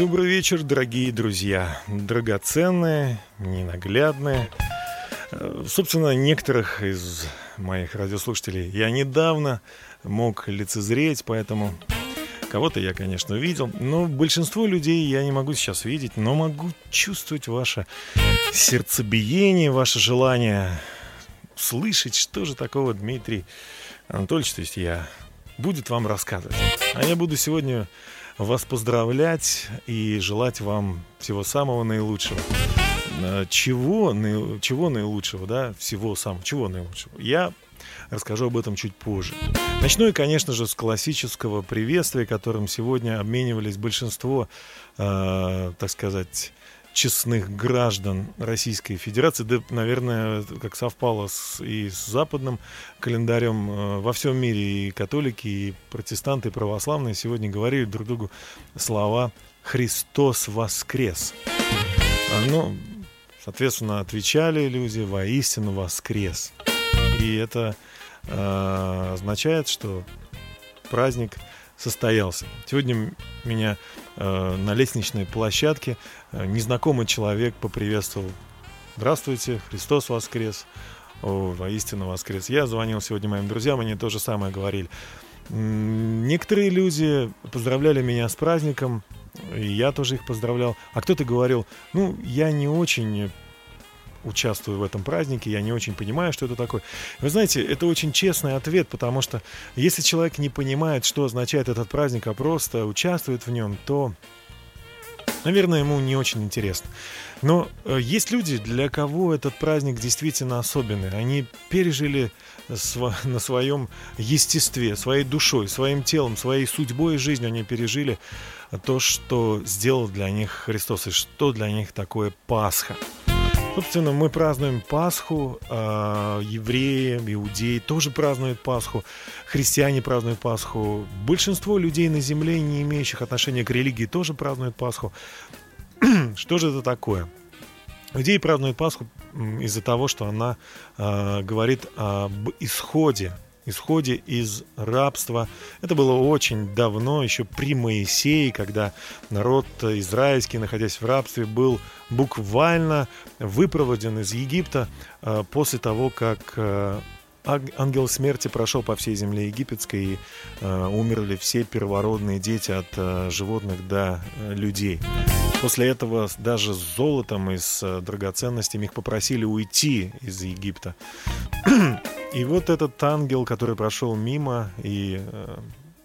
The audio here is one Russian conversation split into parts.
Добрый вечер, дорогие друзья. Драгоценные, ненаглядные. Э, Собственно, некоторых из моих радиослушателей я недавно мог лицезреть, поэтому кого-то я, конечно, видел, но большинство людей я не могу сейчас видеть, но могу чувствовать ваше сердцебиение, ваше желание слышать, что же такого Дмитрий Анатольевич, то есть я, будет вам рассказывать. А я буду сегодня вас поздравлять и желать вам всего самого наилучшего. Э, Чего, чего наилучшего, да, всего самого, чего наилучшего. Я расскажу об этом чуть позже. Начну я, конечно же, с классического приветствия, которым сегодня обменивались большинство, э, так сказать, честных граждан Российской Федерации, да, наверное, как совпало с, и с западным календарем э, во всем мире и католики, и протестанты, и православные сегодня говорили друг другу слова «Христос воскрес». А, Ну, соответственно, отвечали люди «Воистину воскрес». И это э, означает, что праздник состоялся. Сегодня меня на лестничной площадке э, незнакомый человек поприветствовал. Здравствуйте, Христос воскрес. О, воистину воскрес. Я звонил сегодня моим друзьям, они то же самое говорили. Некоторые люди поздравляли меня с праздником, и я тоже их поздравлял. А кто-то говорил, ну, я не очень участвую в этом празднике, я не очень понимаю, что это такое. Вы знаете, это очень честный ответ, потому что если человек не понимает, что означает этот праздник, а просто участвует в нем, то, наверное, ему не очень интересно. Но э, есть люди, для кого этот праздник действительно особенный. Они пережили на своем естестве, своей душой, своим телом, своей судьбой и жизнью они пережили то, что сделал для них Христос, и что для них такое Пасха. Собственно, мы празднуем Пасху, а, евреи, иудеи тоже празднуют Пасху, христиане празднуют Пасху, большинство людей на земле, не имеющих отношения к религии, тоже празднуют Пасху. Что же это такое? Иудеи празднуют Пасху из-за того, что она а, говорит об исходе, исходе из рабства. Это было очень давно, еще при Моисее, когда народ израильский, находясь в рабстве, был буквально выпроводен из Египта а, после того, как аг- ангел смерти прошел по всей земле египетской и а, умерли все первородные дети от а, животных до а, людей. После этого даже с золотом и с э, драгоценностями их попросили уйти из Египта. И вот этот ангел, который прошел мимо и э,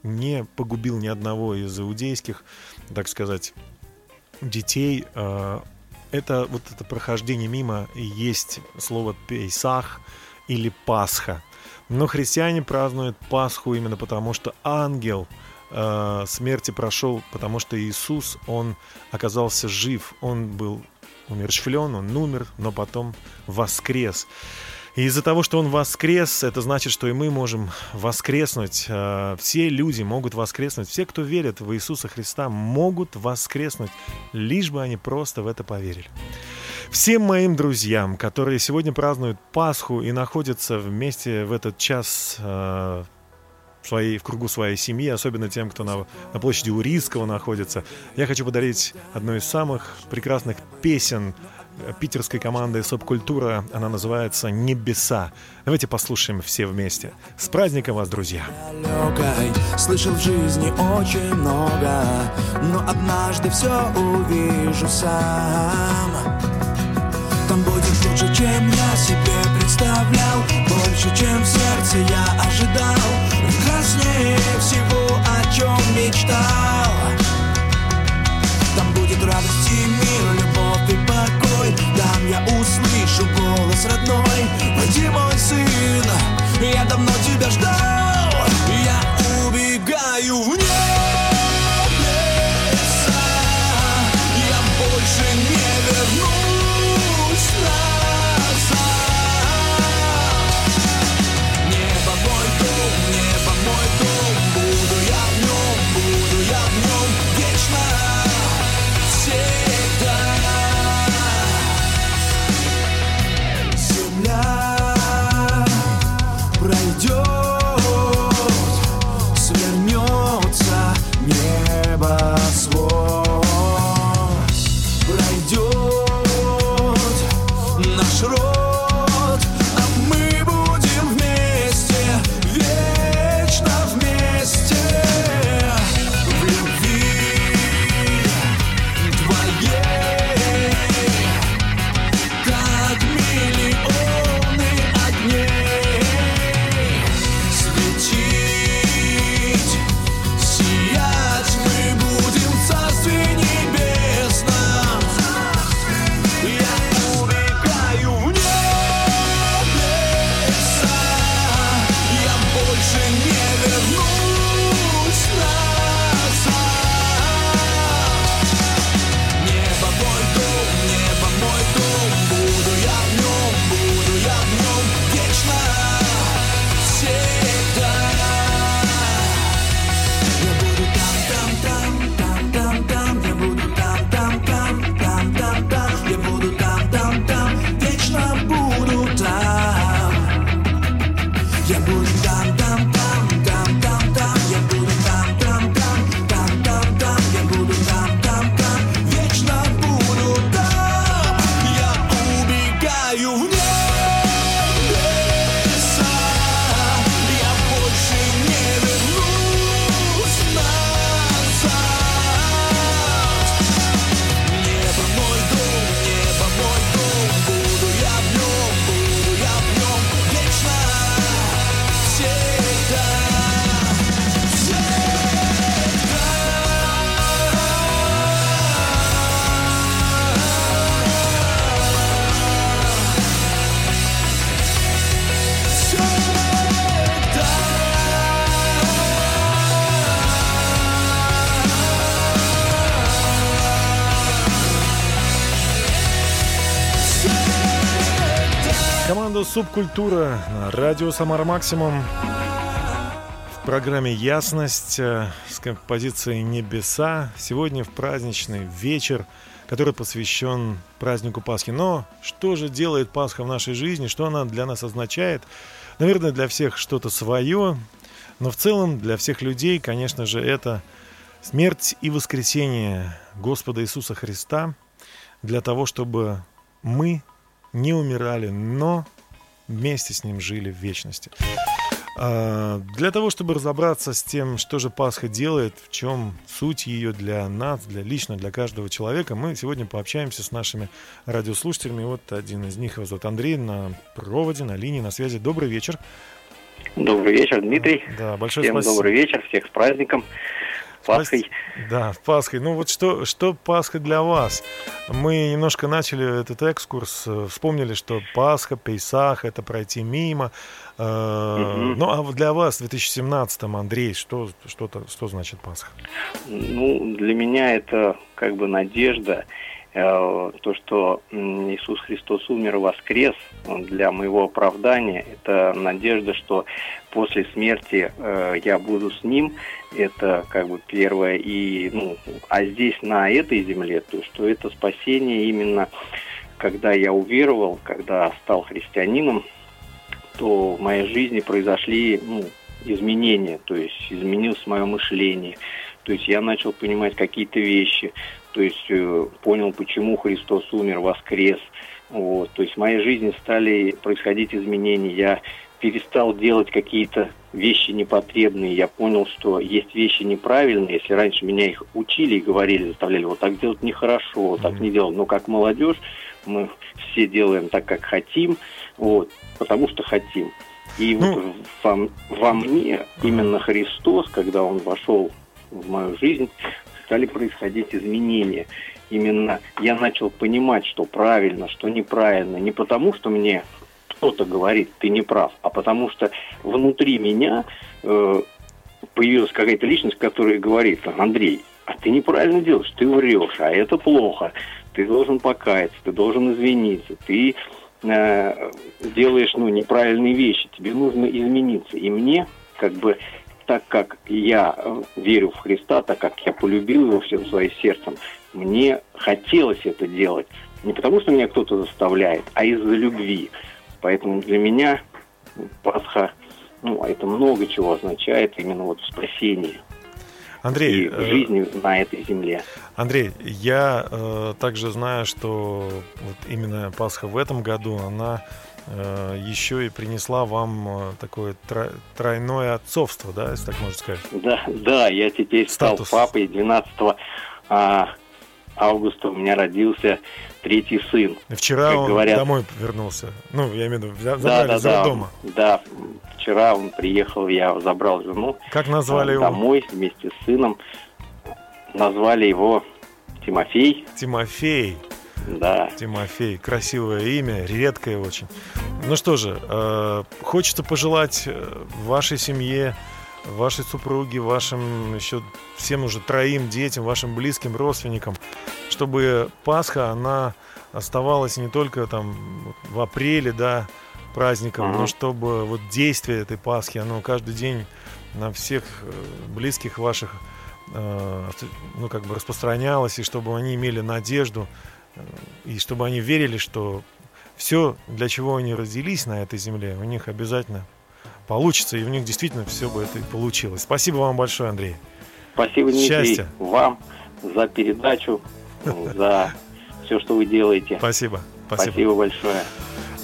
не погубил ни одного из иудейских, так сказать, детей, э, это вот это прохождение мимо и есть слово Пейсах или Пасха. Но христиане празднуют Пасху именно потому, что ангел э, смерти прошел, потому что Иисус, он оказался жив, он был умерщвлен, он умер, но потом воскрес. И из-за того, что он воскрес, это значит, что и мы можем воскреснуть. Э, Все люди могут воскреснуть. Все, кто верит в Иисуса Христа, могут воскреснуть, лишь бы они просто в это поверили. Всем моим друзьям, которые сегодня празднуют Пасху и находятся вместе в этот час э, своей, в кругу своей семьи, особенно тем, кто на, на площади Урийского находится, я хочу подарить одну из самых прекрасных песен э, питерской команды «Субкультура». Она называется «Небеса». Давайте послушаем все вместе. С праздником вас, друзья! Слышал в жизни очень много Но однажды все увижу сам Там будет лучше, чем я себе представлял. Больше, чем в сердце я ожидал. Прекраснее всего, о чем мечтал. Там будет радость и мир, любовь и покой. Там я услышу голос родной. Пойди, мой сын, я давно тебя ждал. Я убегаю в небеса Команда «Субкультура» на радио «Самара Максимум». В программе «Ясность» э, с композицией «Небеса». Сегодня в праздничный вечер, который посвящен празднику Пасхи. Но что же делает Пасха в нашей жизни? Что она для нас означает? Наверное, для всех что-то свое. Но в целом для всех людей, конечно же, это смерть и воскресение Господа Иисуса Христа для того, чтобы мы не умирали, но вместе с Ним жили в вечности. А, для того, чтобы разобраться с тем, что же Пасха делает, в чем суть ее для нас, для лично для каждого человека, мы сегодня пообщаемся с нашими радиослушателями. Вот один из них, его зовут Андрей, на проводе, на линии, на связи. Добрый вечер. Добрый вечер, Дмитрий. Да, большое Всем спасибо. добрый вечер, всех с праздником. Пасхой. Да, Пасхой. Ну вот что, что Пасха для вас? Мы немножко начали этот экскурс, э, вспомнили, что Пасха, Пейсах, это пройти мимо. Угу. Ну а для вас в 2017-м, Андрей, что, что, -то, что значит Пасха? Ну, для меня это как бы надежда, то, что Иисус Христос умер воскрес для моего оправдания, это надежда, что после смерти э, я буду с Ним, это как бы первое. И, ну, а здесь, на этой земле, то, что это спасение именно, когда я уверовал, когда стал христианином, то в моей жизни произошли ну, изменения, то есть изменилось мое мышление, то есть я начал понимать какие-то вещи, то есть э, понял, почему Христос умер, воскрес, вот, то есть в моей жизни стали происходить изменения, я перестал делать какие-то вещи непотребные, я понял, что есть вещи неправильные. Если раньше меня их учили и говорили, заставляли, вот так делать нехорошо, вот так не делать. Но как молодежь мы все делаем так, как хотим, вот, потому что хотим. И ну, вот во, во мне именно Христос, когда Он вошел в мою жизнь, стали происходить изменения. Именно я начал понимать, что правильно, что неправильно. Не потому, что мне кто-то говорит, ты не прав, а потому что внутри меня э, появилась какая-то личность, которая говорит, Андрей, а ты неправильно делаешь, ты врешь, а это плохо, ты должен покаяться, ты должен извиниться, ты э, делаешь ну, неправильные вещи, тебе нужно измениться. И мне, как бы, так как я э, верю в Христа, так как я полюбил его всем своим сердцем, мне хотелось это делать. Не потому, что меня кто-то заставляет, а из-за любви. Поэтому для меня Пасха, ну, это много чего означает именно вот в спасении. Андрей, и в жизни э, на этой земле. Андрей, я э, также знаю, что вот именно Пасха в этом году, она э, еще и принесла вам э, такое тройное отцовство, да, если так можно сказать? Да, да, я теперь Статус. стал папой 12 а, августа у меня родился третий сын. Вчера он говорят. домой вернулся. Ну, я имею в виду, забрали да, да, да, дома. Да, вчера он приехал, я забрал жену. Как назвали его? Домой вместе с сыном. Назвали его Тимофей. Тимофей. Да. Тимофей. Красивое имя, редкое очень. Ну что же, э, хочется пожелать э, вашей семье, вашей супруге, вашим еще всем уже троим детям, вашим близким родственникам, чтобы Пасха, она оставалась не только там в апреле, да, праздником, uh-huh. но чтобы вот действие этой Пасхи, оно каждый день на всех э, близких ваших, э, ну, как бы распространялось, и чтобы они имели надежду, и чтобы они верили, что все, для чего они родились на этой земле, у них обязательно получится, и у них действительно все бы это и получилось. Спасибо вам большое, Андрей. Спасибо, Дмитрий, Счастья. вам за передачу, за все, что вы делаете. Спасибо. Спасибо, Спасибо большое.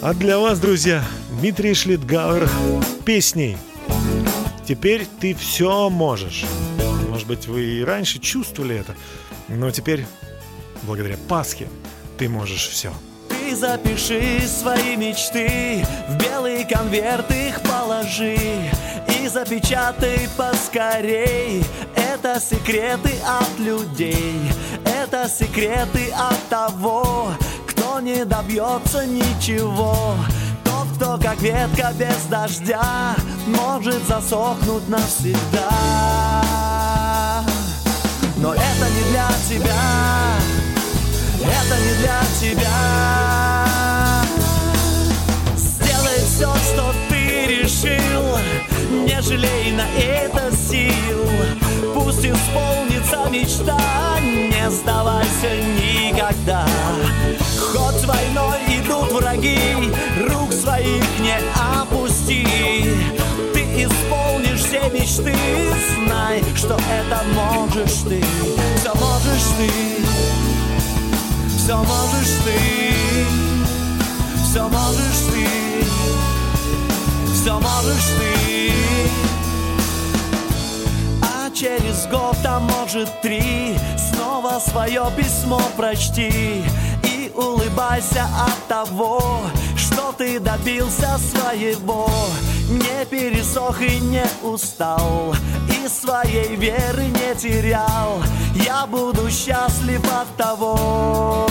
А для вас, друзья, Дмитрий Шлитгауэр песней. Теперь ты все можешь. Может быть, вы и раньше чувствовали это, но теперь, благодаря Пасхе, ты можешь все запиши свои мечты В белый конверт их положи И запечатай поскорей. Это секреты от людей Это секреты от того Кто не добьется ничего. Тот, кто как ветка без дождя Может засохнуть навсегда. Но это не для тебя это не для тебя. Сделай все, что ты решил, не жалей на это сил. Пусть исполнится мечта, не сдавайся никогда. Хоть войной идут враги, рук своих не опусти. Ты исполнишь все мечты, знай, что это можешь ты, все можешь ты. Все можешь ты Все можешь ты Все можешь ты. А через год, а может три Снова свое письмо прочти И улыбайся от того Что ты добился своего. Не пересох и не устал И своей веры не терял. Я буду счастлив от того.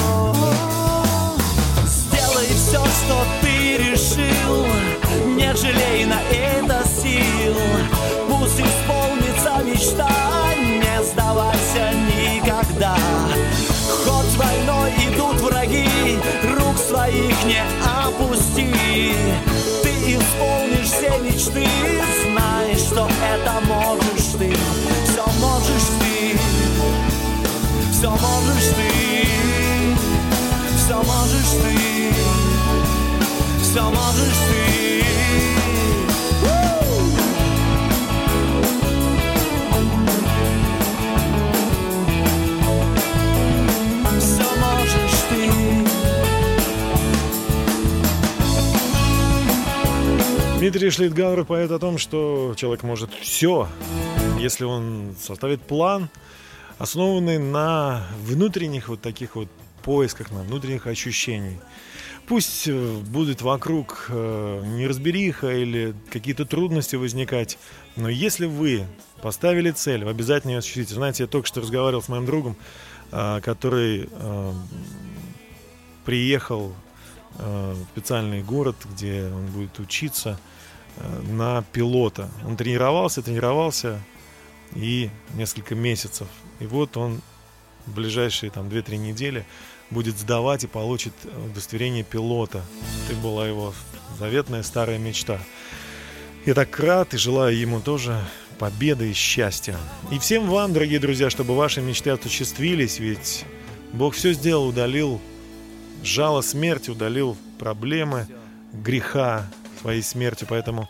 Сделай все, что ты решил. Не жалей на это сил. Пусть исполнится мечта. Не сдавайся никогда. Ход войной идут враги. Рук своих не опусти. Ты исполнишь все мечты Все можешь ты Все можешь ты Все можешь ты Все можешь Дмитрий Шлитгауэр поет о том, что человек может все, если он составит план, основанный на внутренних вот таких вот поисках, на внутренних ощущениях. Пусть э, будет вокруг э, неразбериха или какие-то трудности возникать, но если вы поставили цель, обязательно ее осуществите. Знаете, я только что разговаривал с моим другом, э, который приехал в специальный город, где он будет учиться на пилота. Он тренировался, тренировался и несколько месяцев. И вот он в ближайшие там 2-3 недели будет сдавать и получит удостоверение пилота. Это была его заветная старая мечта. Я так рад и желаю ему тоже победы и счастья. И всем вам, дорогие друзья, чтобы ваши мечты осуществились, ведь Бог все сделал, удалил жало смерти, удалил проблемы, греха своей смертью, поэтому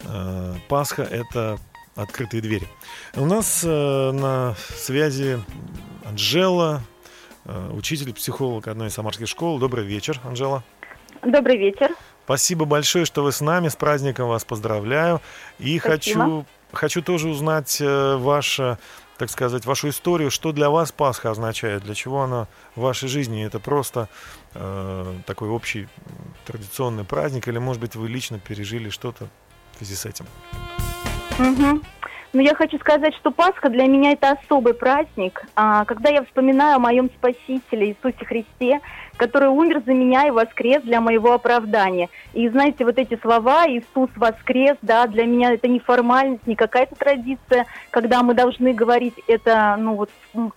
э, Пасха это открытые двери. У нас э, на связи Анжела, э, учитель, психолог одной из самарских школ. Добрый вечер, Анжела. Добрый вечер. Спасибо большое, что вы с нами. С праздником вас поздравляю. И Спасибо. хочу, хочу тоже узнать э, ваше, так сказать, вашу историю. Что для вас Пасха означает? Для чего она в вашей жизни? Это просто э, такой общий традиционный праздник? Или, может быть, вы лично пережили что-то в связи с этим? Мгм. Ну, я хочу сказать, что Пасха для меня это особый праздник. А, когда я вспоминаю о моем Спасителе Иисусе Христе, который умер за меня и воскрес для моего оправдания. И знаете, вот эти слова «Иисус воскрес», да, для меня это не формальность, не какая-то традиция, когда мы должны говорить это, ну, вот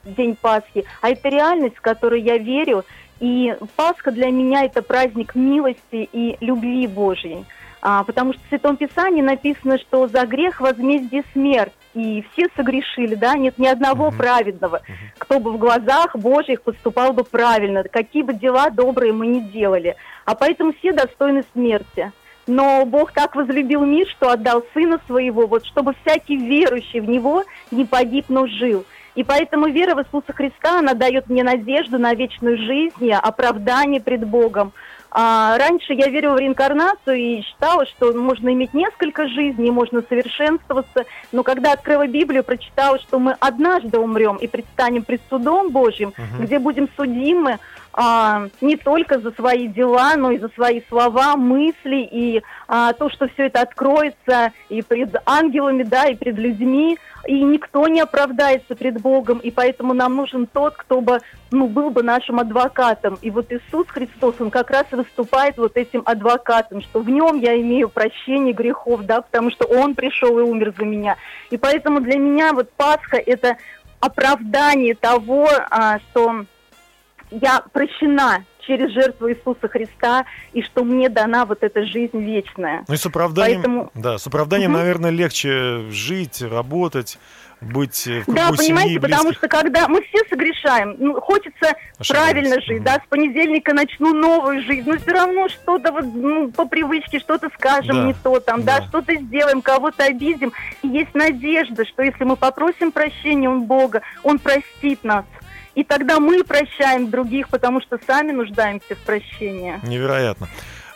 день Пасхи, а это реальность, в которой я верю. И Пасха для меня это праздник милости и любви Божьей. А, потому что в Святом Писании написано, что за грех возмездие смерть. И все согрешили, да, нет ни одного Мгм. праведного, кто бы в глазах Божьих поступал бы правильно, какие бы дела добрые мы ни делали. А поэтому все достойны смерти. Но Бог так возлюбил мир, что отдал Сына Своего, вот чтобы всякий верующий в Него не погиб, но жил. И поэтому вера в Иисуса Христа, она дает мне надежду на вечную жизнь и оправдание пред Богом. А, раньше я верила в реинкарнацию и считала, что можно иметь несколько жизней, можно совершенствоваться. Но когда открыла Библию, прочитала, что мы однажды умрем и предстанем пред судом Божьим, Мгм. где будем судимы а, не только за свои дела, но и за свои слова, мысли, и а, то, что все это откроется и пред ангелами, да, и пред людьми, и никто не оправдается пред Богом, и поэтому нам нужен тот, кто бы, ну, был бы нашим адвокатом. И вот Иисус Христос, Он как раз выступает вот этим адвокатом, что в Нем я имею прощение грехов, да, потому что Он пришел и умер за меня. И поэтому для меня вот Пасха – это оправдание того, а, что я прощена через жертву Иисуса Христа, и что мне дана вот эта жизнь вечная. Ну и с оправданием, Поэтому- да, с оправданием, Мгм. наверное, легче жить, работать, быть в кругу Да, семьи, понимаете, потому близких. что когда мы все согрешаем, ну, хочется Ошибаемся. правильно жить, Мгм. да, с понедельника начну новую жизнь, но все равно что-то вот ну, по привычке, что-то скажем Да, не то там, да, да. что-то сделаем, кого-то обидим. И есть надежда, что если мы попросим прощения у Бога, Он простит нас. И тогда мы прощаем других, потому что сами нуждаемся в прощении. Невероятно.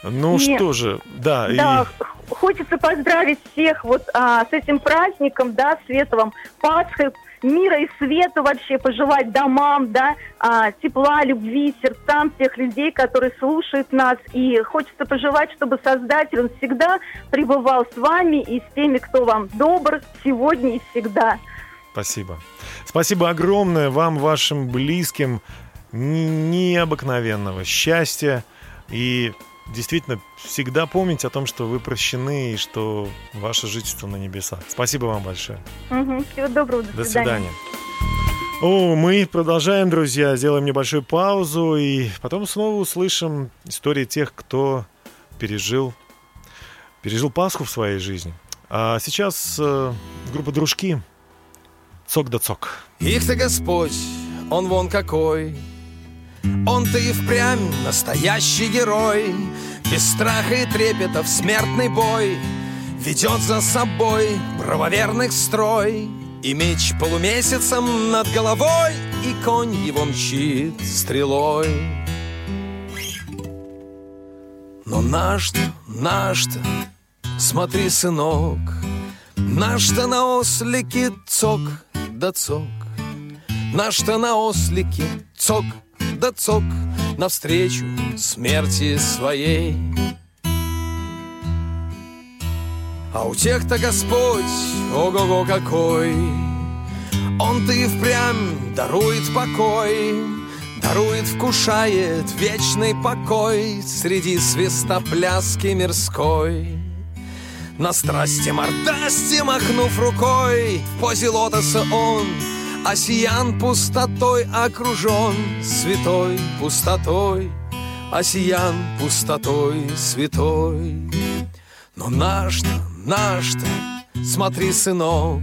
Ну Не- что же, да, Да, и хочется поздравить всех вот а, с этим праздником, да, световым, Пасхой, мира и света вообще, пожелать домам, да, а, тепла, любви, сердцам тех людей, которые слушают нас. И хочется пожелать, чтобы Создатель, Он всегда пребывал с вами и с теми, кто вам добр сегодня и всегда. Спасибо. Спасибо огромное вам, вашим близким, необыкновенного счастья и действительно всегда помнить о том, что вы прощены и что ваше жительство на небесах. Спасибо вам большое. Всего доброго, до, До свидания. О, мы продолжаем, друзья, сделаем небольшую паузу и потом снова услышим истории тех, кто пережил, пережил Пасху в своей жизни. А сейчас э, группа «Дружки» «Цок да цок». Их-то Господь, он вон какой. Он-то и впрямь настоящий герой. Без страха и трепета в смертный бой Ведет за собой правоверных строй. И меч полумесяцем над головой И конь его мчит стрелой. Но наш-то, наш-то, смотри, сынок Наш-то на ослике цок да цок. Наш-то на ослике цок да цок Навстречу смерти своей. А у тех-то Господь, ого-го какой! Он-то и впрямь дарует покой Дарует, вкушает вечный покой Среди свистопляски мирской на страсти мордасти махнув рукой. В позе лотоса он Осиян пустотой окружен Святой пустотой. Осиян пустотой святой. Но наш-то, наш-то Смотри, сынок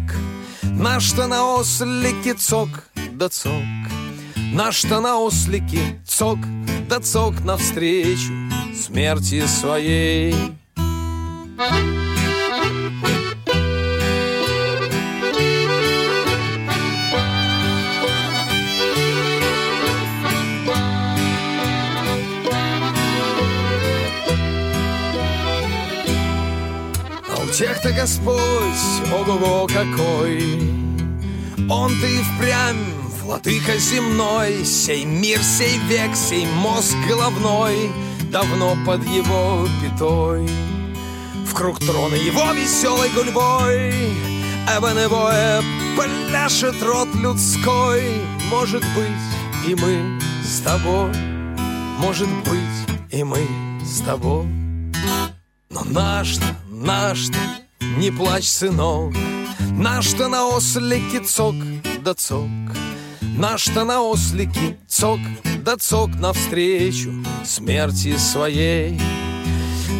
Наш-то на ослике цок да цок. Наш-то на ослике цок да цок Навстречу смерти своей. А у тех-то Господь, ого-го какой. Он-то и впрямь владыка земной Сей мир, сей век, сей мозг головной Давно под его пятой. В круг трона его веселой гульбой Эбоневое пляшет рот людской. Может быть, и мы с тобой Может быть, и мы с тобой. Но наш-то, наш-то, не плачь, сынок. Наш-то на ослике цок да цок. Наш-то на ослике цок да цок Навстречу смерти своей.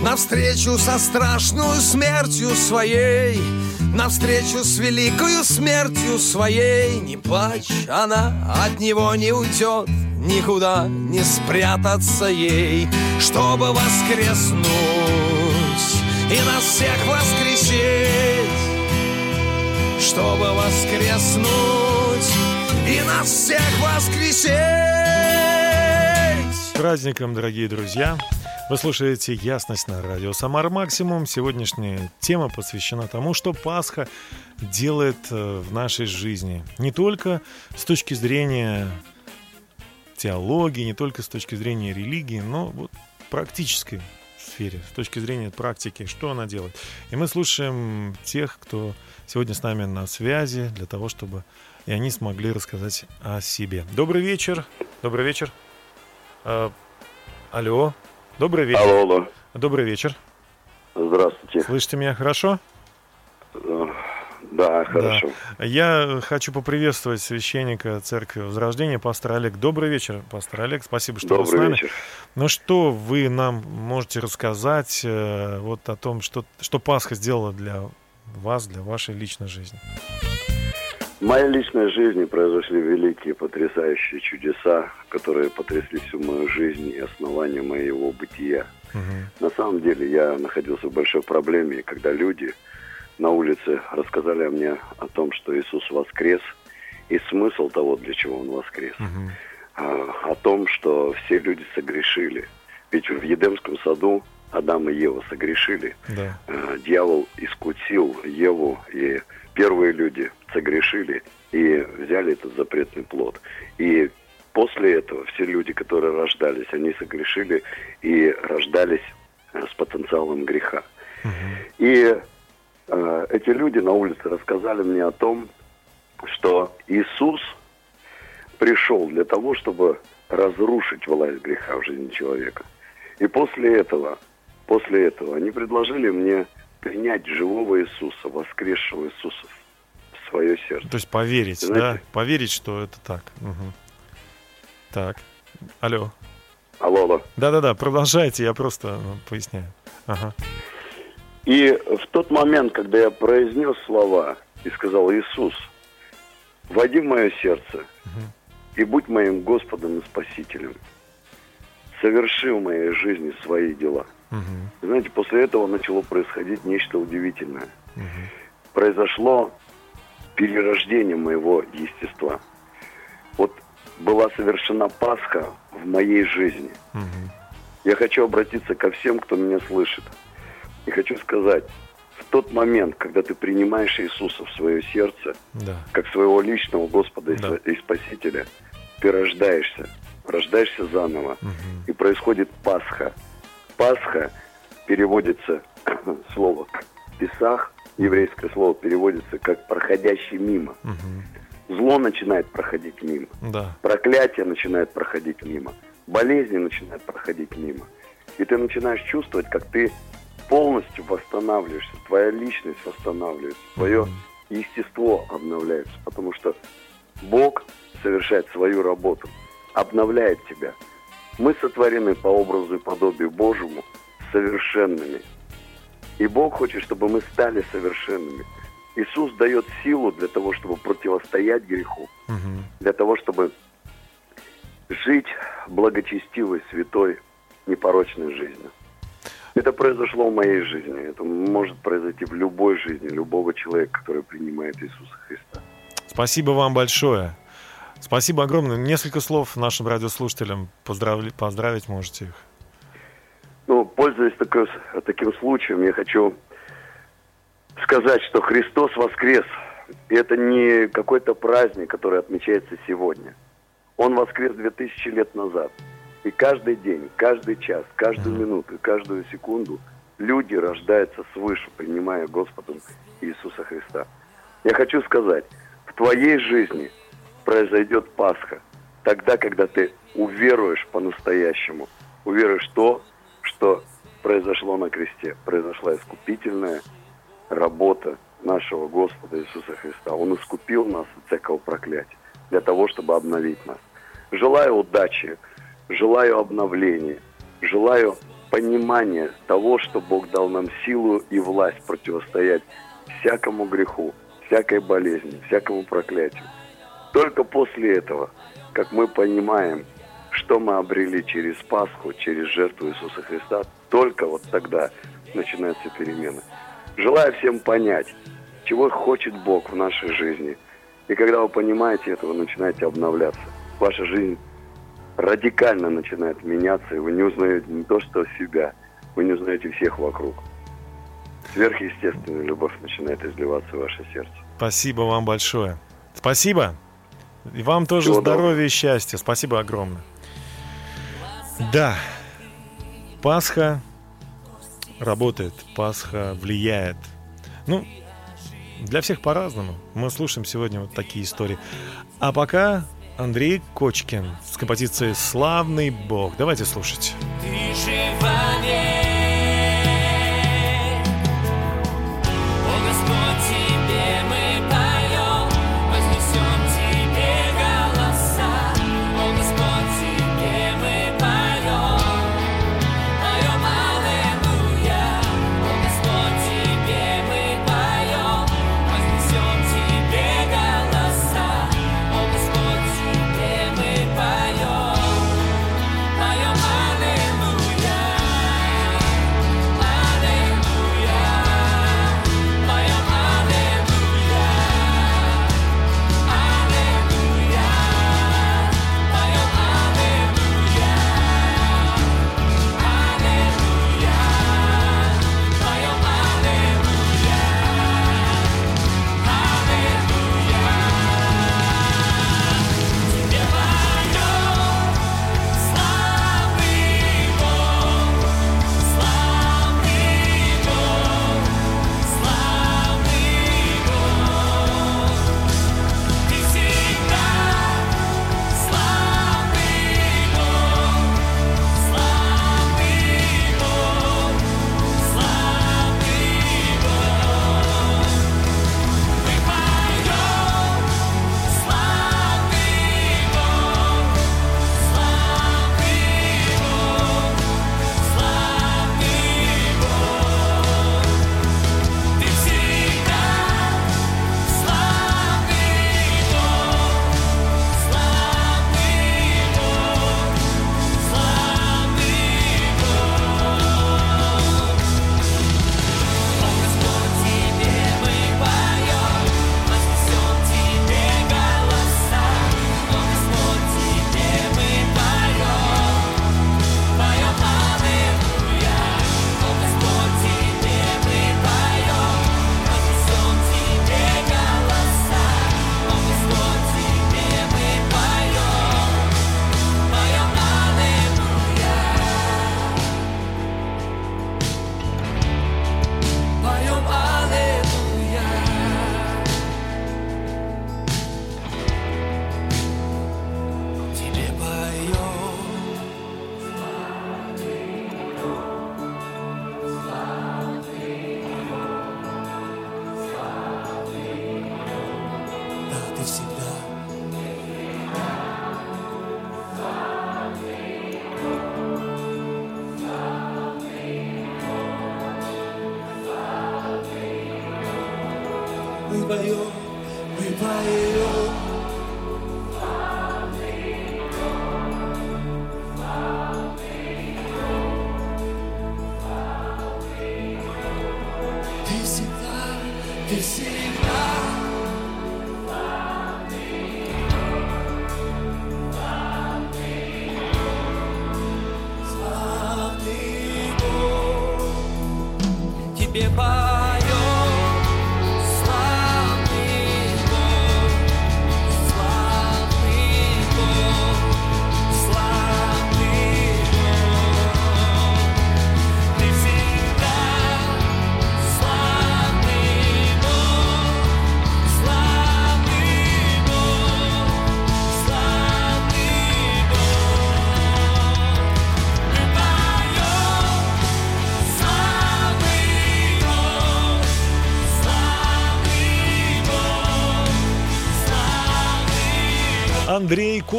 Навстречу со страшную смертью своей. Навстречу с великою смертью своей. Не плачь, она от него не уйдет Никуда не спрятаться ей. Чтобы воскреснуть И нас всех воскресить Чтобы воскреснуть И нас всех воскресить С праздником, дорогие друзья! Вы слушаете «Ясность» на радио «Самар Максимум». Сегодняшняя тема посвящена тому, что Пасха делает э, в нашей жизни. Не только с точки зрения теологии, не только с точки зрения религии, но вот практической сфере, с точки зрения практики, что она делает. И мы слушаем тех, кто сегодня с нами на связи, для того, чтобы и они смогли рассказать о себе. Добрый вечер. Добрый вечер. Э, алло. Добрый вечер. Алло, алло. Добрый вечер. Здравствуйте. Слышите меня хорошо? Да, хорошо. Да. Я хочу поприветствовать священника Церкви Возрождения, пастор Олег. Добрый вечер, пастор Олег. Спасибо, что Добрый вы с нами. вечер. Ну что вы нам можете рассказать э, вот о том, что, что Пасха сделала для вас, для вашей личной жизни? В моей личной жизни произошли великие, потрясающие чудеса, которые потрясли всю мою жизнь и основание моего бытия. Угу. На самом деле я находился в большой проблеме, когда люди на улице рассказали мне о том, что Иисус воскрес, и смысл того, для чего Он воскрес. Угу. А, о том, что все люди согрешили. Ведь в Едемском саду Адам и Ева согрешили. Да. А, Дьявол искусил Еву, и первые люди согрешили и взяли этот запретный плод. И после этого все люди, которые рождались, они согрешили и рождались э, с потенциалом греха. Угу. И э, эти люди на улице рассказали мне о том, что Иисус пришел для того, чтобы разрушить власть греха в жизни человека. И после этого, после этого они предложили мне принять живого Иисуса, воскресшего Иисуса в свое сердце. То есть поверить, Знаете- да? Поверить, что это так. Мгм. Так. Алло. Алло, алло. Да-да-да, продолжайте, я просто ну, поясняю. Ага. И в тот момент, когда я произнес слова и сказал, Иисус, войди в мое сердце и будь моим Господом и Спасителем. Соверши в моей жизни свои дела. Мгм. Знаете, после этого начало происходить нечто удивительное. Мгм. Произошло перерождение моего естества. Вот была совершена Пасха в моей жизни. Мгм. Я хочу обратиться ко всем, кто меня слышит. И хочу сказать, в тот момент, когда ты принимаешь Иисуса в свое сердце, Да. как своего личного Господа и Да. и Спасителя, ты рождаешься, рождаешься заново. Мгм. И происходит Пасха. Пасха переводится слово Песах, еврейское слово переводится как проходящий мимо. Мгм. Зло начинает проходить мимо. Да. Проклятие начинает проходить мимо. Болезни начинают проходить мимо. И ты начинаешь чувствовать, как ты полностью восстанавливаешься, твоя личность восстанавливается, твое естество обновляется, потому что Бог совершает свою работу, обновляет тебя. Мы сотворены по образу и подобию Божьему совершенными. И Бог хочет, чтобы мы стали совершенными. Иисус дает силу для того, чтобы противостоять греху, для того, чтобы жить благочестивой, святой, непорочной жизнью. Это произошло в моей жизни. Это может произойти в любой жизни любого человека, который принимает Иисуса Христа. Спасибо вам большое. Спасибо огромное. Несколько слов нашим радиослушателям. Поздравли- поздравить можете их. Ну, пользуясь такой- таким случаем, я хочу сказать, что Христос воскрес. И это не какой-то праздник, который отмечается сегодня. Он воскрес 2000 лет назад. И каждый день, каждый час, каждую минуту, каждую секунду люди рождаются свыше, принимая Господом Иисуса Христа. Я хочу сказать, в твоей жизни произойдет Пасха. Тогда, когда ты уверуешь по-настоящему, уверуешь то, что произошло на кресте. Произошла искупительная работа нашего Господа Иисуса Христа. Он искупил нас от всякого проклятия для того, чтобы обновить нас. Желаю удачи, желаю обновления, желаю понимания того, что Бог дал нам силу и власть противостоять всякому греху, всякой болезни, всякому проклятию. Только после этого, как мы понимаем, что мы обрели через Пасху, через жертву Иисуса Христа, только вот тогда начинаются перемены. Желаю всем понять, чего хочет Бог в нашей жизни. И когда вы понимаете это, вы начинаете обновляться. Ваша жизнь радикально начинает меняться, и вы не узнаете не то, что себя, вы не узнаете всех вокруг. Сверхъестественная любовь начинает изливаться в ваше сердце. Спасибо вам большое. Спасибо. И вам тоже Всего здоровья и счастья. Спасибо огромное. Да, Пасха работает, Пасха влияет. Ну, для всех по-разному. Мы слушаем сегодня вот такие истории. А пока Андрей Кочкин с композицией «Славный Бог». Давайте слушать. Ты жив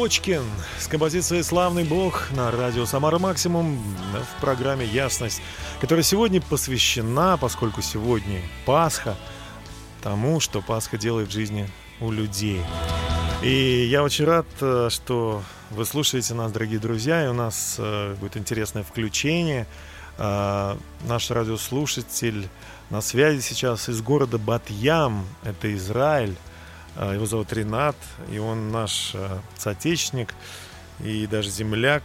Кочкин с композицией «Славный Бог» на радио «Самара Максимум» в программе «Ясность», которая сегодня посвящена, поскольку сегодня Пасха, тому, что Пасха делает в жизни у людей. И я очень рад, э, что вы слушаете нас, дорогие друзья, и у нас э, будет интересное включение. А, Наш радиослушатель на связи сейчас из города Батьям, это Израиль. А, Его зовут Ренат, и он наш э, соотечественник и даже земляк.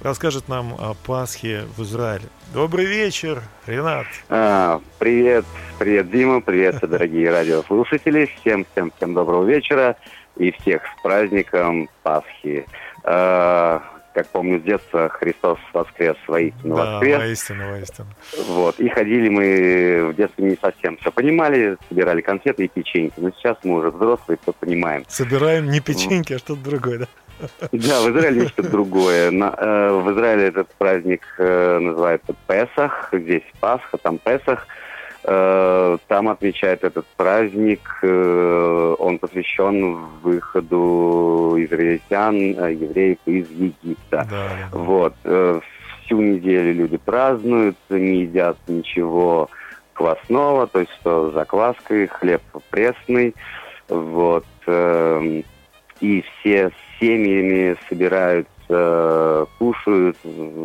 Расскажет нам о Пасхе в Израиле. Добрый вечер, Ренат. А, привет, привет, Дима, привет, дорогие радиослушатели. Всем, всем, всем доброго вечера и всех с праздником Пасхи. А, как помню с детства, Христос воскрес, воистину Да, воскрес. воистину, воистину. Вот. И ходили мы в детстве не совсем все понимали, собирали конфеты и печеньки. Но сейчас мы уже взрослые, все понимаем. Собираем не печеньки, а что-то другое, да? Да, в Израиле есть что-то другое. На- э, в Израиле этот праздник э, называется Песах. Здесь Пасха, там Песах. Э, там отмечает этот праздник. э, он посвящен выходу израильтян, э, евреев из Египта. Да, да. Вот. Всю неделю люди празднуют, не едят ничего квасного, то есть что закваской, хлеб пресный. Вот. эм, И все с семьями собираются, кушают,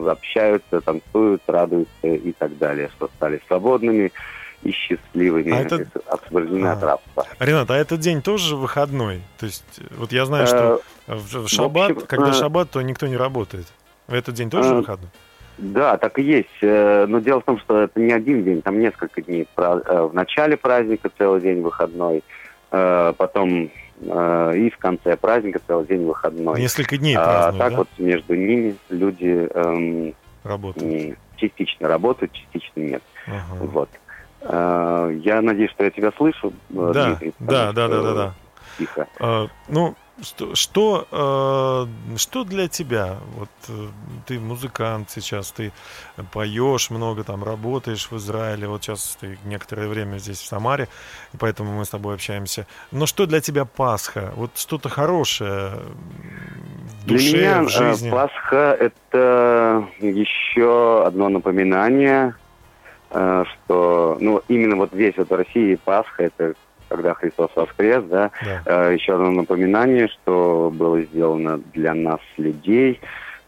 общаются, танцуют, радуются и так далее, что стали свободными и счастливыми, А это- освобождены от А. рабства. Ренат, а этот день тоже выходной? То есть, э, вот я знаю, что в в шаббат, общем, когда э, шаббат, то никто не работает. В этот день тоже э, выходной? Да, так и есть. Э, Но дело в том, что это не один день, там несколько дней. Э, В начале праздника целый день выходной, э, потом э, и в конце праздника целый день выходной. Несколько дней А так да? вот между ними люди эм, Работают. частично работают, частично нет. Ага. Вот. Э, Я надеюсь, что я тебя слышу, э, Да, Дмитрий, да, да, да, да, да. Тихо. А, ну, что, что, э, что для тебя? Вот э, ты музыкант сейчас, ты поешь много, там работаешь в Израиле, вот сейчас ты некоторое время здесь в Самаре, и поэтому мы с тобой общаемся. Но что для тебя Пасха? Вот что-то хорошее в Для душе, меня в э, жизни? Пасха – это еще одно напоминание, э, что ну, именно вот весь вот в России Пасха – это когда Христос воскрес, да, Да. Э, еще одно напоминание, что было сделано для нас, людей,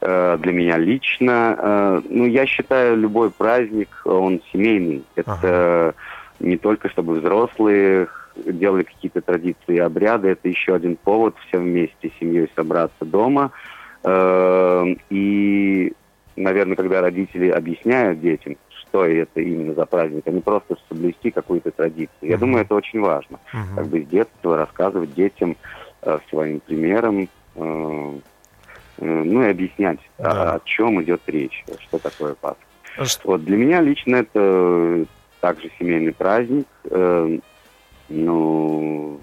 э, для меня лично. Ну, я считаю, любой праздник, он семейный. Это не только чтобы взрослые делали какие-то традиции и обряды, это еще один повод все вместе с семьей собраться дома. И, наверное, когда родители объясняют детям, что это именно за праздник, а не просто соблюсти какую-то традицию. Я думаю, это очень важно как бы с детства рассказывать детям э, своим примером, э, э, ну и объяснять, Да. о, о чем идет речь, что такое Пасха. А что- Вот для меня лично это также семейный праздник. э, ну,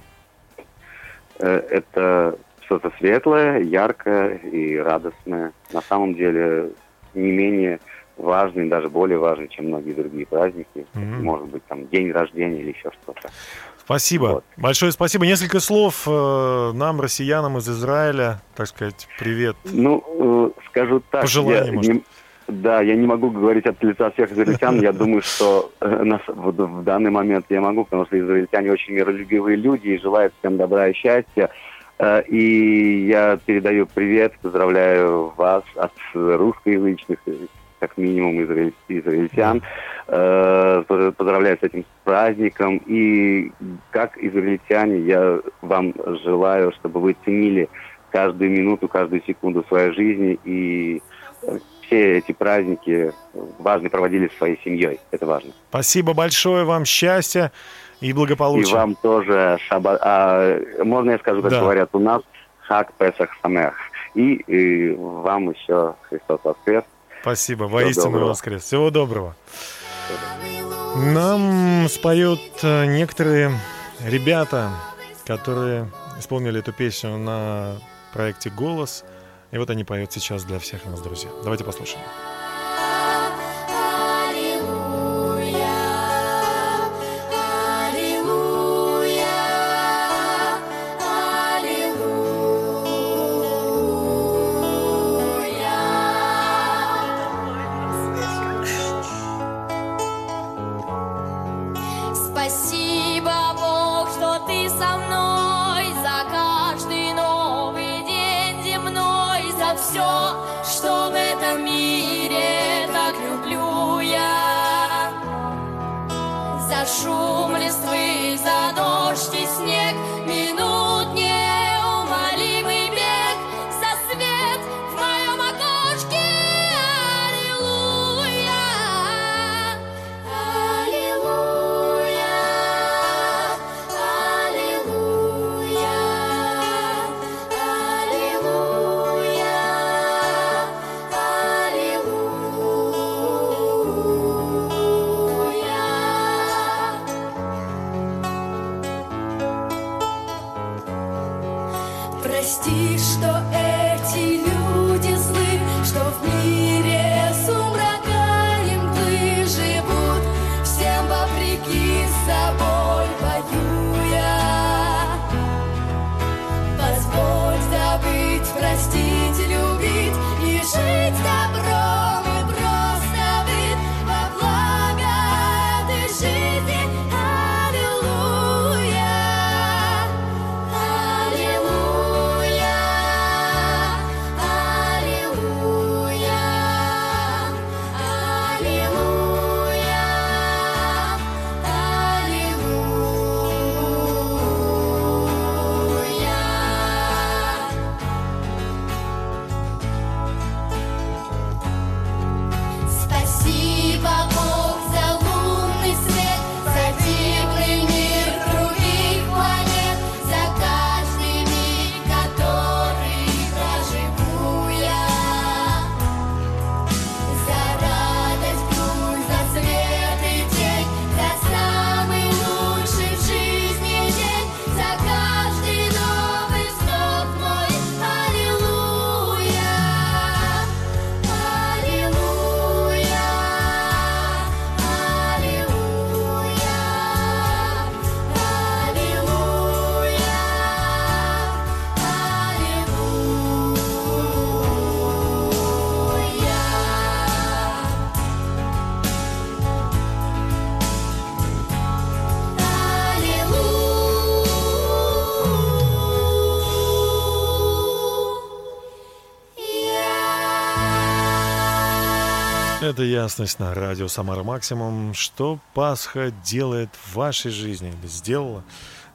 э, это что-то светлое, яркое и радостное. На самом деле не менее важный, даже более важный, чем многие другие праздники. Мгм. Может быть, там день рождения или еще что-то. Спасибо. Вот. Большое спасибо. Несколько слов э, нам, россиянам из Израиля, так сказать, привет. Ну, э, скажу так, Пожелание, я может. не- Да, я не могу говорить от лица всех израильтян. Я думаю, что э, нас в, в данный момент я могу, потому что израильтяне очень миролюбивые люди и желают всем добра и счастья. Э, И я передаю привет, поздравляю вас от русскоязычных, как минимум израиль- израильтян. Э, Поздравляю с этим праздником. И как израильтяне я вам желаю, чтобы вы ценили каждую минуту, каждую секунду своей жизни и все эти праздники важно проводили своей семьей. Это важно. Спасибо большое вам, счастья и И благополучия. вам тоже шаба... а, можно я скажу, как Да. говорят у нас, хак Песах Самех. И, и вам еще Христос воскрес. Спасибо, воистину воскрес. Всего доброго. Нам споют э, некоторые ребята, которые исполнили эту песню на проекте «Голос». И вот они поют сейчас для всех нас, друзья. Давайте послушаем. Собой воюя. Позволь забыть, простить, любить и жить добром Это ясность на радио «Самара Максимум». Что Пасха делает в вашей жизни или сделала?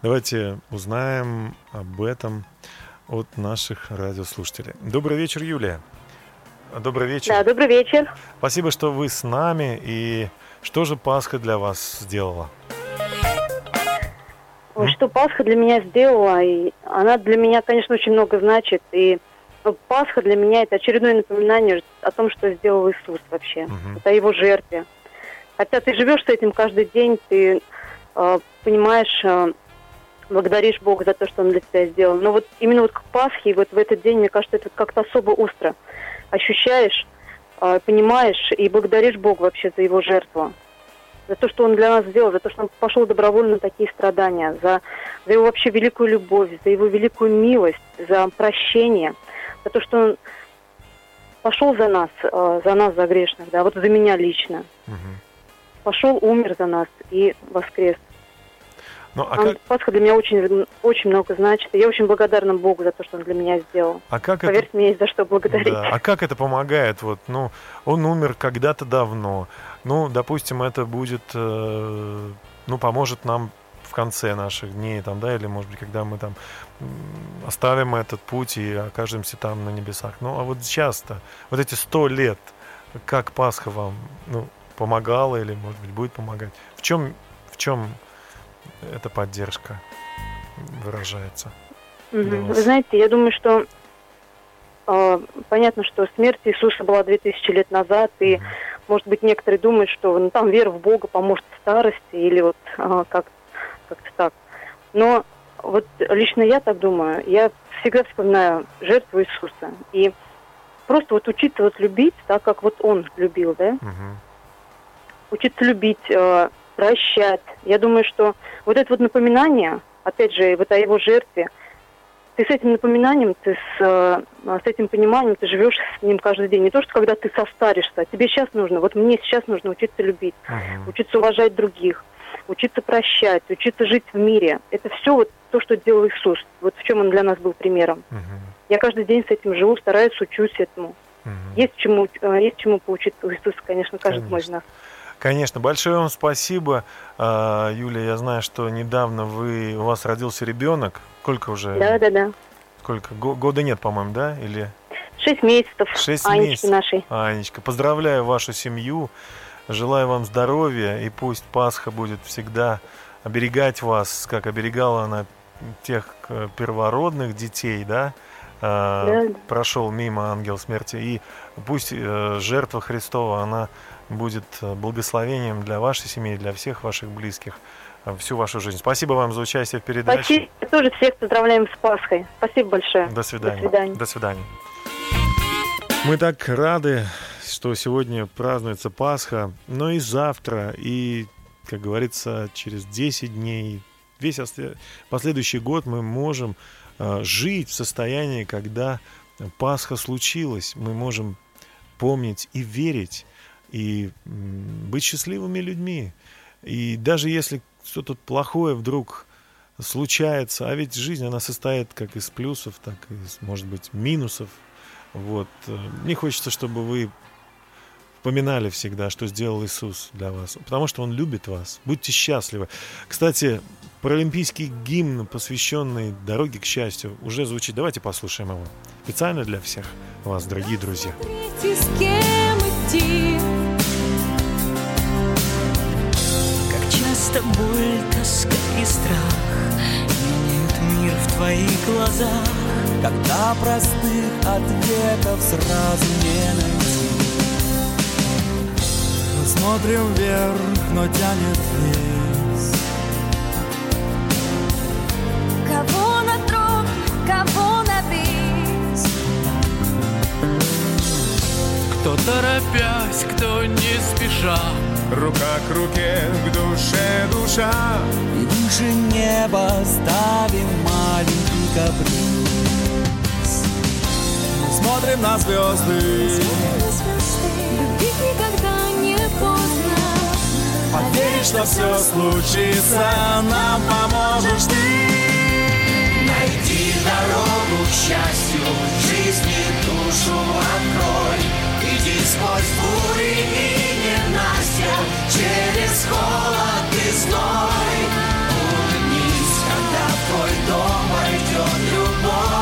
Давайте узнаем об этом от наших радиослушателей. Добрый вечер, Юлия. Добрый вечер. Да, добрый вечер. Спасибо, что вы с нами. И что же Пасха для вас сделала? Что Пасха для меня сделала, и она для меня, конечно, очень много значит. И Пасха для меня это очередное напоминание о том, что сделал Иисус вообще. Мгм. Это о его жертве. Хотя ты живешь с этим каждый день, ты э, понимаешь, э, благодаришь Бога за то, что Он для тебя сделал. Но вот именно вот к Пасхе, вот в этот день, мне кажется, это как-то особо остро ощущаешь, э, понимаешь и благодаришь Бога вообще за его жертву. За то, что он для нас сделал, за то, что он пошел добровольно на такие страдания, за, за его вообще великую любовь, за его великую милость, за прощение, за то, что он пошел за нас, э, за нас, за грешных, да, вот за меня лично. Мгм. Пошел, умер за нас и воскрес. Ну, а Он- как, Пасха для меня очень, очень много значит. И я очень благодарна Богу за то, что Он для меня сделал. а как это... Поверьте мне, есть за что благодарить. Да. А как это помогает? Вот, ну, он умер когда-то давно. Ну, допустим, это будет, э, ну, поможет нам в конце наших дней, там, да, или, может быть, когда мы там оставим этот путь и окажемся там на небесах. Ну, а вот часто, вот эти сто лет, как Пасха вам, ну, помогала или, может быть, будет помогать? В чем, в чем эта поддержка выражается? Вы знаете, я думаю, что э, понятно, что смерть Иисуса была 2000 лет назад, и, может быть, некоторые думают, что ну, там вера в Бога поможет в старости, или вот э, как, как-то так. Но вот лично я так думаю, я всегда вспоминаю жертву Иисуса, и просто вот учиться вот любить так, как вот Он любил, да, Мгм. учиться любить, э, прощать. Я думаю, что вот это вот напоминание, опять же, вот о его жертве, ты с этим напоминанием, ты с, э, с этим пониманием, ты живешь с ним каждый день. Не то, что когда ты состаришься, а тебе сейчас нужно, вот мне сейчас нужно учиться любить, Мгм. учиться уважать других, учиться прощать, учиться жить в мире. Это все вот то, что делал Иисус. Вот в чем он для нас был примером. Мгм. Я каждый день с этим живу, стараюсь, учусь этому. Мгм. Есть чему, э, есть чему поучиться у Иисуса, конечно, из Конечно. нас. Конечно, большое вам спасибо, А, Юлия. Я знаю, что недавно вы у вас родился ребенок. Сколько уже? Да, да, да. Сколько? Го- года нет, по-моему, да? Или Шесть месяцев. шесть Анечки месяцев? нашей. Анечка, поздравляю вашу семью. Желаю вам здоровья и пусть Пасха будет всегда оберегать вас, как оберегала она тех э, первородных детей, да? А, Да. Прошел мимо ангел смерти. И пусть э, жертва Христова, она будет э, благословением для вашей семьи, для всех ваших близких э, всю вашу жизнь. Спасибо вам за участие в передаче. Спасибо. Тоже всех поздравляем с Пасхой. Спасибо большое. До свидания. До свидания. До свидания. Мы так рады, что сегодня празднуется Пасха, но и завтра, и, как говорится, через 10 дней, весь последующий год мы можем э, жить в состоянии, когда Пасха случилась. Мы можем помнить и верить, и быть счастливыми людьми. И даже если что-то плохое вдруг случается, а ведь жизнь, она состоит как из плюсов, так и из, может быть, минусов. Вот. Мне хочется, чтобы вы вспоминали всегда, что сделал Иисус для вас, потому что Он любит вас. Будьте счастливы. Кстати, паралимпийский гимн, посвященный дороге к счастью, уже звучит. Давайте послушаем его. Специально для всех вас, дорогие друзья. С кем идти Как часто боль, тоска и страх Меняют мир в твоих глазах Когда простых ответов сразу не найти. Мы смотрим вверх, но тянет вниз. Кого на троп, кого на бис? Кто торопясь, кто не спеша. Рука к руке, к душе душа. И выше неба ставим маленький каприз смотрим на звезды Любить никогда не поздно Поверить, что все случится, нам поможешь ты Найди дорогу к счастью, жизни душу открой. Иди сквозь бури и ненастья, через холод и зной. Улыбнись, когда в твой дом войдет любовь.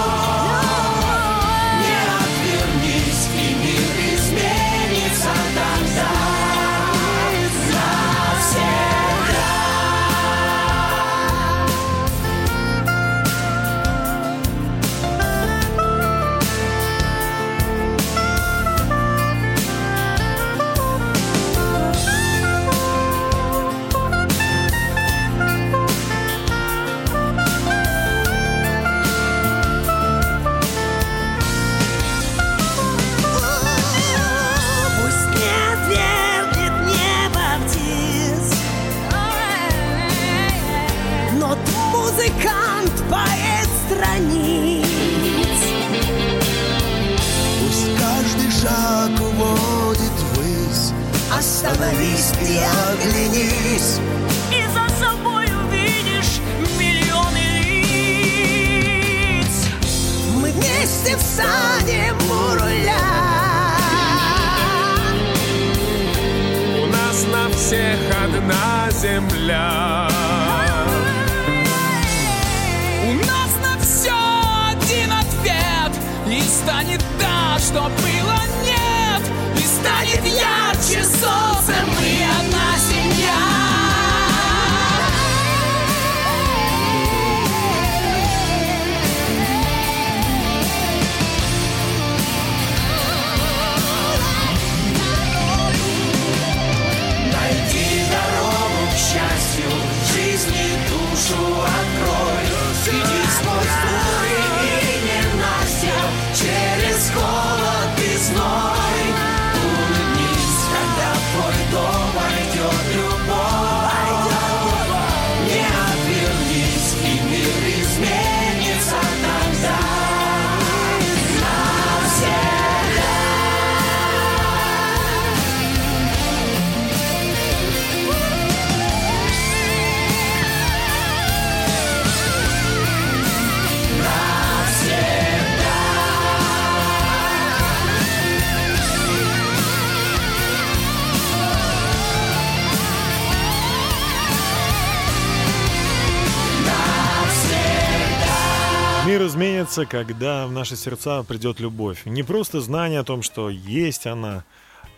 Мир изменится, когда в наши сердца придет любовь. Не просто знание о том, что есть она,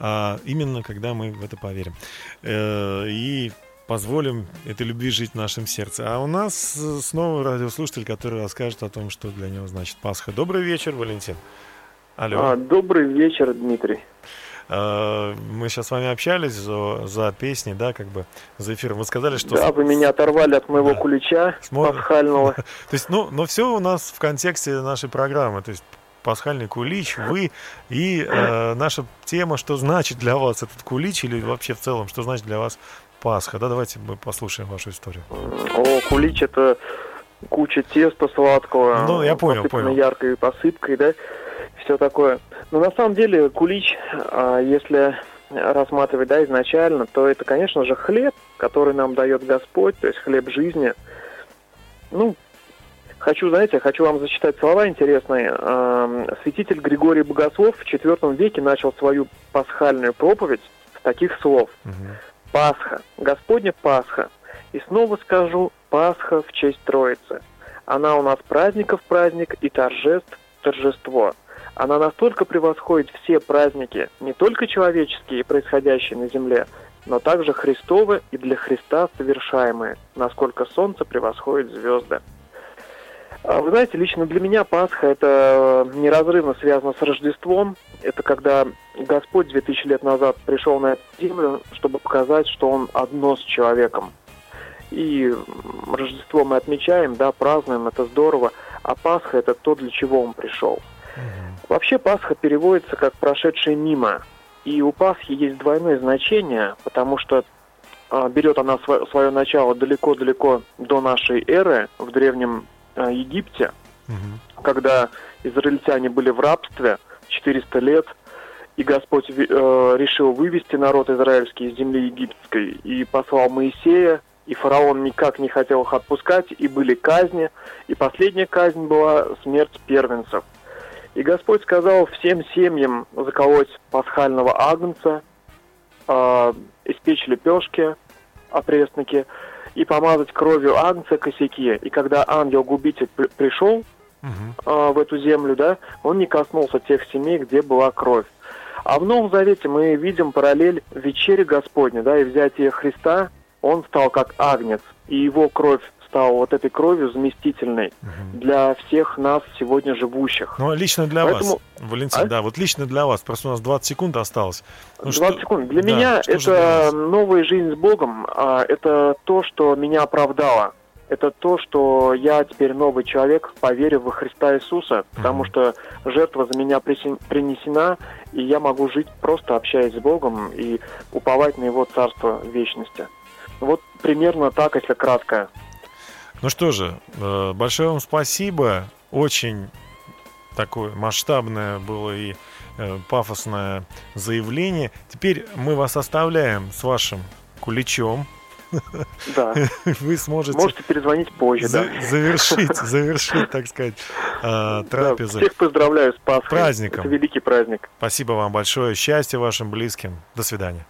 а именно когда мы в это поверим. Э, И позволим этой любви жить в нашем сердце. А у нас э, снова радиослушатель, который расскажет о том, что для него значит Пасха. Добрый вечер, Валентин. Алло. А, добрый вечер, Дмитрий. Э, Мы сейчас с вами общались за, за песней, да, как бы за эфиром. Вы сказали, что... Да, вы меня оторвали от моего кулича Смо- пасхального. То есть, ну, но все у нас в контексте нашей программы. То есть пасхальный кулич, вы и э, наша тема, что значит для вас этот кулич или вообще в целом, что значит для вас Пасха. Да, давайте мы послушаем вашу историю. О, кулич это куча теста сладкого. Ну, я понял, понял. яркой посыпкой, да, все такое. Но на самом деле кулич, а, если рассматривать, да, изначально, то это, конечно же, хлеб, который нам дает Господь, то есть хлеб жизни. Ну, хочу, знаете, хочу вам зачитать слова интересные. Ам, Святитель Григорий Богослов в IV веке начал свою пасхальную проповедь с таких слов. Пасха, Господня Пасха. И снова скажу, Пасха в честь Троицы. Она у нас праздников праздник и торжеств торжество. Она настолько превосходит все праздники, не только человеческие, происходящие на земле, но также Христовы и для Христа совершаемые, насколько солнце превосходит звезды. А Вы знаете, лично для меня Пасха это э, неразрывно связано с Рождеством. Это когда Господь 2000 лет назад пришел на эту землю, чтобы показать, что Он одно с человеком. И Рождество мы отмечаем, да, празднуем, это здорово. А Пасха это то, для чего Он пришел. Вообще Пасха переводится как «прошедший мимо». И у Пасхи есть двойное значение, потому что а, берет она свое начало далеко-далеко до нашей эры в древнем а, Египте, когда израильтяне были в рабстве 400 лет, и Господь э, решил вывести народ израильский из земли египетской и послал Моисея, и фараон никак не хотел их отпускать, и были казни, и последняя казнь была смерть первенцев. И Господь сказал всем семьям заколоть пасхального агнца, э, испечь лепешки, опресники, и помазать кровью агнца косяки. И когда ангел-губитель при- пришел э, в эту землю, да, он не коснулся тех семей, где была кровь. А в Новом Завете мы видим параллель вечере Господня, да, и взятие Христа, он стал как агнец, и его кровь стала вот этой кровью заместительной для всех нас сегодня живущих. Ну, а лично для Поэтому- вас, Валентин, А? да, вот лично для вас, просто у нас 20 секунд осталось. Ну, 20 что- секунд. Для да, меня что это новая жизнь с Богом. а, Это то, что меня оправдало. Это то, что я теперь новый человек, поверив во Христа Иисуса, потому что жертва за меня принесена, и я могу жить просто общаясь с Богом и уповать на Его Царство вечности. Вот примерно так, если кратко. Ну что же, э, большое вам спасибо. Очень такое масштабное было и э, пафосное заявление. Теперь мы вас оставляем с вашим куличом. Да. Вы сможете Можете перезвонить позже, за- да. завершить, завершить, так сказать, э, трапезу. Всех поздравляю с Пасхой. Праздником. Это великий праздник. Спасибо вам большое. Счастья вашим близким. До свидания.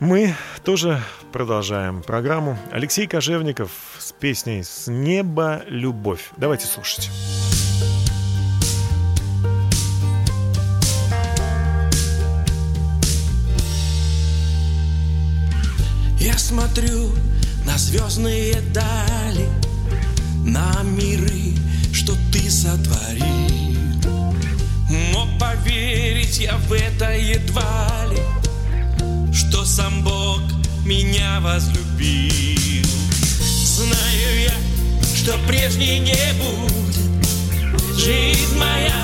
Мы тоже продолжаем программу. Алексей Кожевников с песней «С неба любовь». Давайте слушать. Я смотрю на звездные дали, на миры, что ты сотворил. Но поверить я в это едва ли, что сам Бог меня возлюбил. Знаю я, что прежней не будет жизнь моя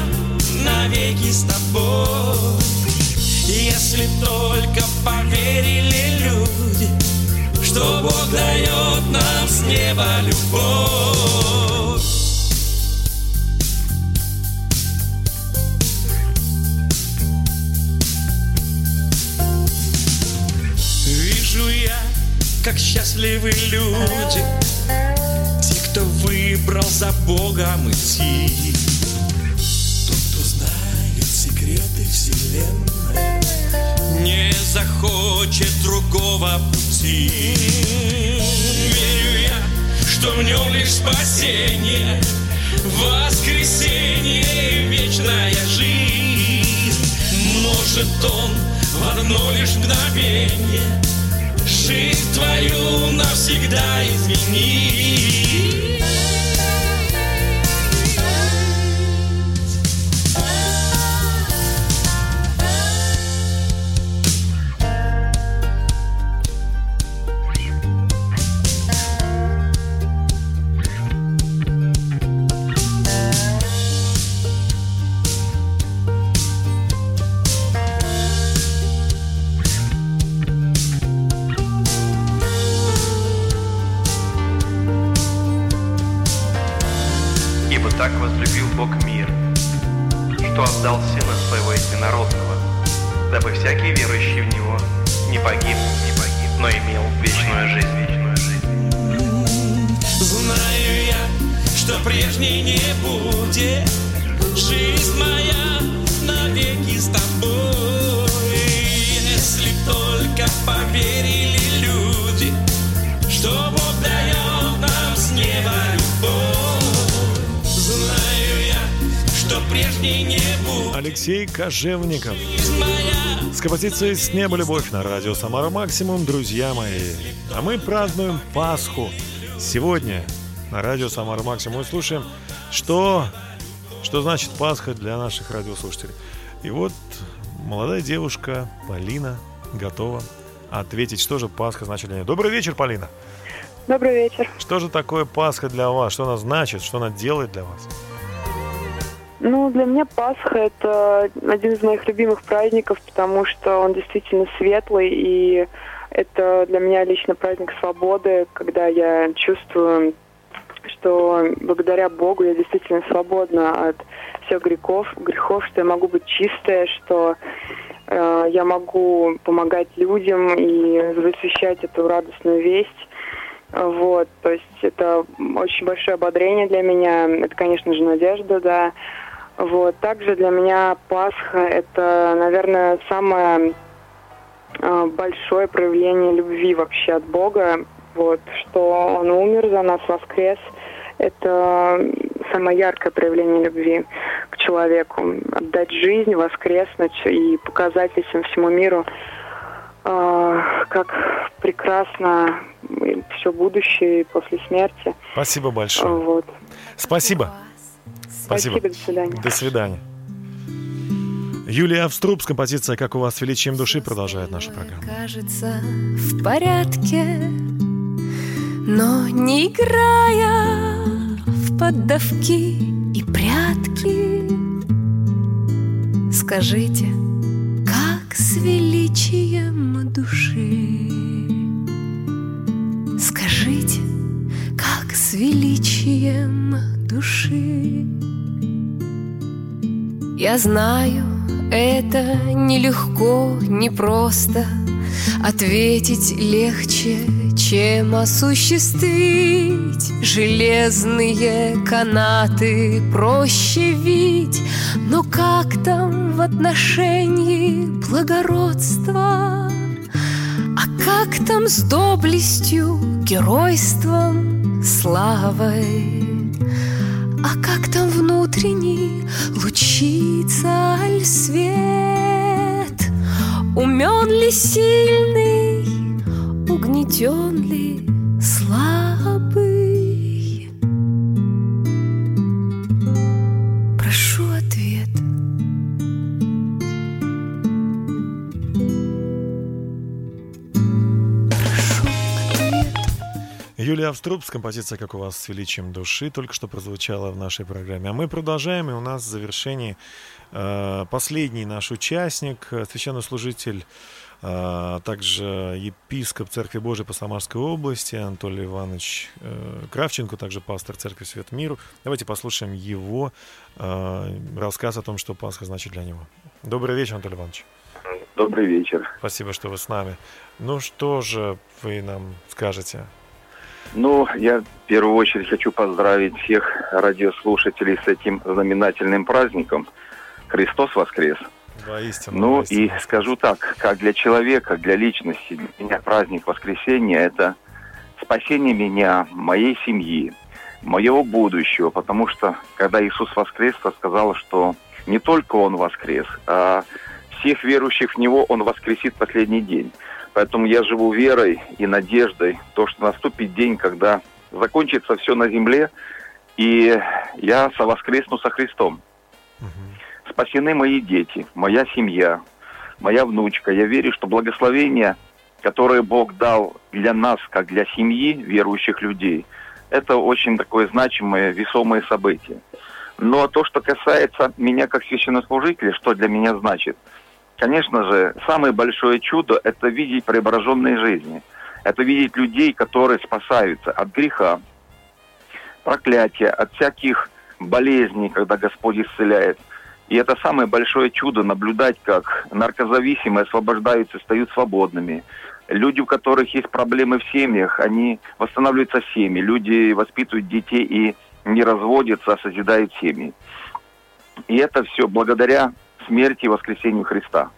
навеки с тобой. Если только поверили люди, что Бог дает нам с неба любовь. Вижу я, как счастливы люди, те, кто выбрал за Богом идти. Тот, кто знает секреты вселенной, не захочет другого пути. Верю я, что в нем лишь спасение, воскресенье и вечная жизнь. Может он в одно лишь мгновение жизнь твою навсегда изменить. Бог мир, что отдал Сына Своего Единородного, дабы всякий верующий в Него не погиб, не погиб, но имел вечную жизнь. Вечную жизнь. Знаю я, что прежней не будет Жизнь моя навеки с тобой Если только поверили люди Что Бог дает нам с неба любовь что прежней не будет Алексей Кожевников. С композицией «С неба любовь» на радио «Самара Максимум», друзья мои. А мы празднуем Пасху. Сегодня на радио «Самара Максимум» мы слушаем, что, что значит Пасха для наших радиослушателей. И вот молодая девушка Полина готова ответить, что же Пасха значит для нее. Добрый вечер, Полина. Добрый вечер. Что же такое Пасха для вас? Что она значит? Что она делает для вас? Ну, для меня Пасха – это один из моих любимых праздников, потому что он действительно светлый, и это для меня лично праздник свободы, когда я чувствую, что благодаря Богу я действительно свободна от всех грехов, грехов, что я могу быть чистая, что э, я могу помогать людям и высвещать эту радостную весть. Вот, то есть это очень большое ободрение для меня. Это, конечно же, надежда, да. Вот. Также для меня Пасха это, наверное, самое э, большое проявление любви вообще от Бога. Вот, что Он умер за нас, воскрес. Это самое яркое проявление любви к человеку. Отдать жизнь, воскреснуть и показать этим всему миру, э, как прекрасно все будущее после смерти. Спасибо большое. Вот. Спасибо. Спасибо. Спасибо, до свидания. До свидания. Юлия Авструб с композицией «Как у вас величием души» продолжает нашу программу. кажется в порядке, но не играя в поддавки и прятки. Скажите, как с величием души? Скажите, как с величием души? Я знаю, это нелегко, непросто Ответить легче, чем осуществить Железные канаты проще вить Но как там в отношении благородства? А как там с доблестью, геройством, славой? А как там внутренний лучится аль свет? Умен ли сильный, угнетен ли слабый? Юлия Авструб с композицией «Как у вас с величием души» только что прозвучала в нашей программе. А мы продолжаем, и у нас в завершении э, последний наш участник, э, священнослужитель, э, также епископ Церкви Божией по Самарской области Анатолий Иванович э, Кравченко, также пастор Церкви Свет Миру. Давайте послушаем его э, рассказ о том, что Пасха значит для него. Добрый вечер, Анатолий Иванович. Добрый вечер. Спасибо, что вы с нами. Ну что же вы нам скажете? Ну, я в первую очередь хочу поздравить всех радиослушателей с этим знаменательным праздником. Христос воскрес. Воистину. Ну воистину. и скажу так, как для человека, для личности, для меня праздник воскресения – это спасение меня, моей семьи, моего будущего, потому что когда Иисус воскрес, то сказал, что не только Он воскрес, а всех верующих в Него Он воскресит последний день. Поэтому я живу верой и надеждой, то, что наступит день, когда закончится все на земле, и я совоскресну со Христом. Спасены мои дети, моя семья, моя внучка. Я верю, что благословение, которое Бог дал для нас, как для семьи верующих людей, это очень такое значимое, весомое событие. Но то, что касается меня как священнослужителя, что для меня значит, конечно же, самое большое чудо – это видеть преображенные жизни. Это видеть людей, которые спасаются от греха, проклятия, от всяких болезней, когда Господь исцеляет. И это самое большое чудо наблюдать, как наркозависимые освобождаются, стают свободными. Люди, у которых есть проблемы в семьях, они восстанавливаются в семьи. Люди воспитывают детей и не разводятся, а созидают семьи. И это все благодаря смерти и воскресению Христа.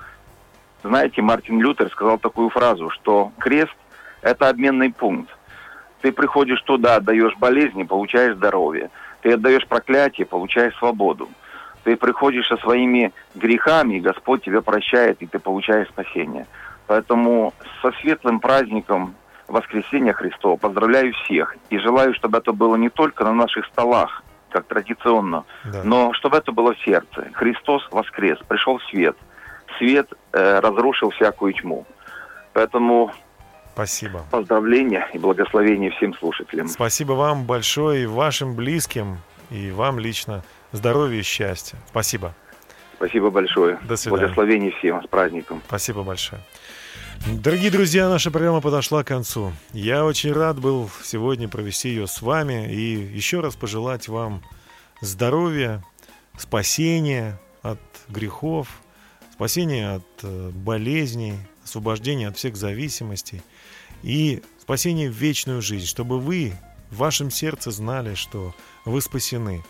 Знаете, Мартин Лютер сказал такую фразу, что крест – это обменный пункт. Ты приходишь туда, отдаешь болезни, получаешь здоровье. Ты отдаешь проклятие, получаешь свободу. Ты приходишь со своими грехами, и Господь тебя прощает, и ты получаешь спасение. Поэтому со светлым праздником Воскресения Христова поздравляю всех. И желаю, чтобы это было не только на наших столах, как традиционно, Да. но чтобы это было в сердце. Христос воскрес, пришел свет. Свет э, разрушил всякую тьму. Поэтому Спасибо. поздравления и благословения всем слушателям. Спасибо вам большое и вашим близким, и вам лично здоровья и счастья. Спасибо. Спасибо большое. До свидания. Благословений всем. С праздником. Спасибо большое. Дорогие друзья, наша программа подошла к концу. Я очень рад был сегодня провести ее с вами и еще раз пожелать вам здоровья, спасения от грехов, спасения от э, болезней, освобождения от всех зависимостей и спасения в вечную жизнь, чтобы вы в вашем сердце знали, что вы спасены.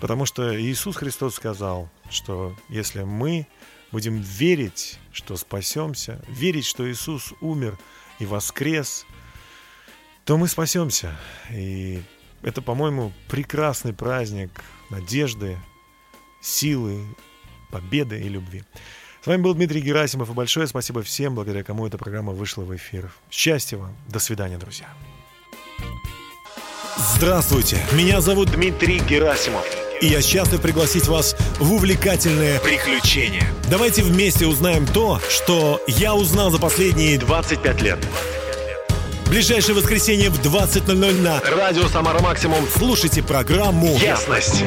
Потому что Иисус Христос сказал, что если мы будем верить, что спасемся, верить, что Иисус умер и воскрес, то мы спасемся. И это, по-моему, прекрасный праздник надежды, силы, победы и любви. С вами был Дмитрий Герасимов, и большое спасибо всем, благодаря кому эта программа вышла в эфир. Счастья вам, до свидания, друзья. Здравствуйте, меня зовут Дмитрий Герасимов. И я счастлив пригласить вас в увлекательное приключение. Давайте вместе узнаем то, что я узнал за последние 25 лет. Ближайшее воскресенье в 20.00 на Радио Самара Максимум. Слушайте программу Ясность.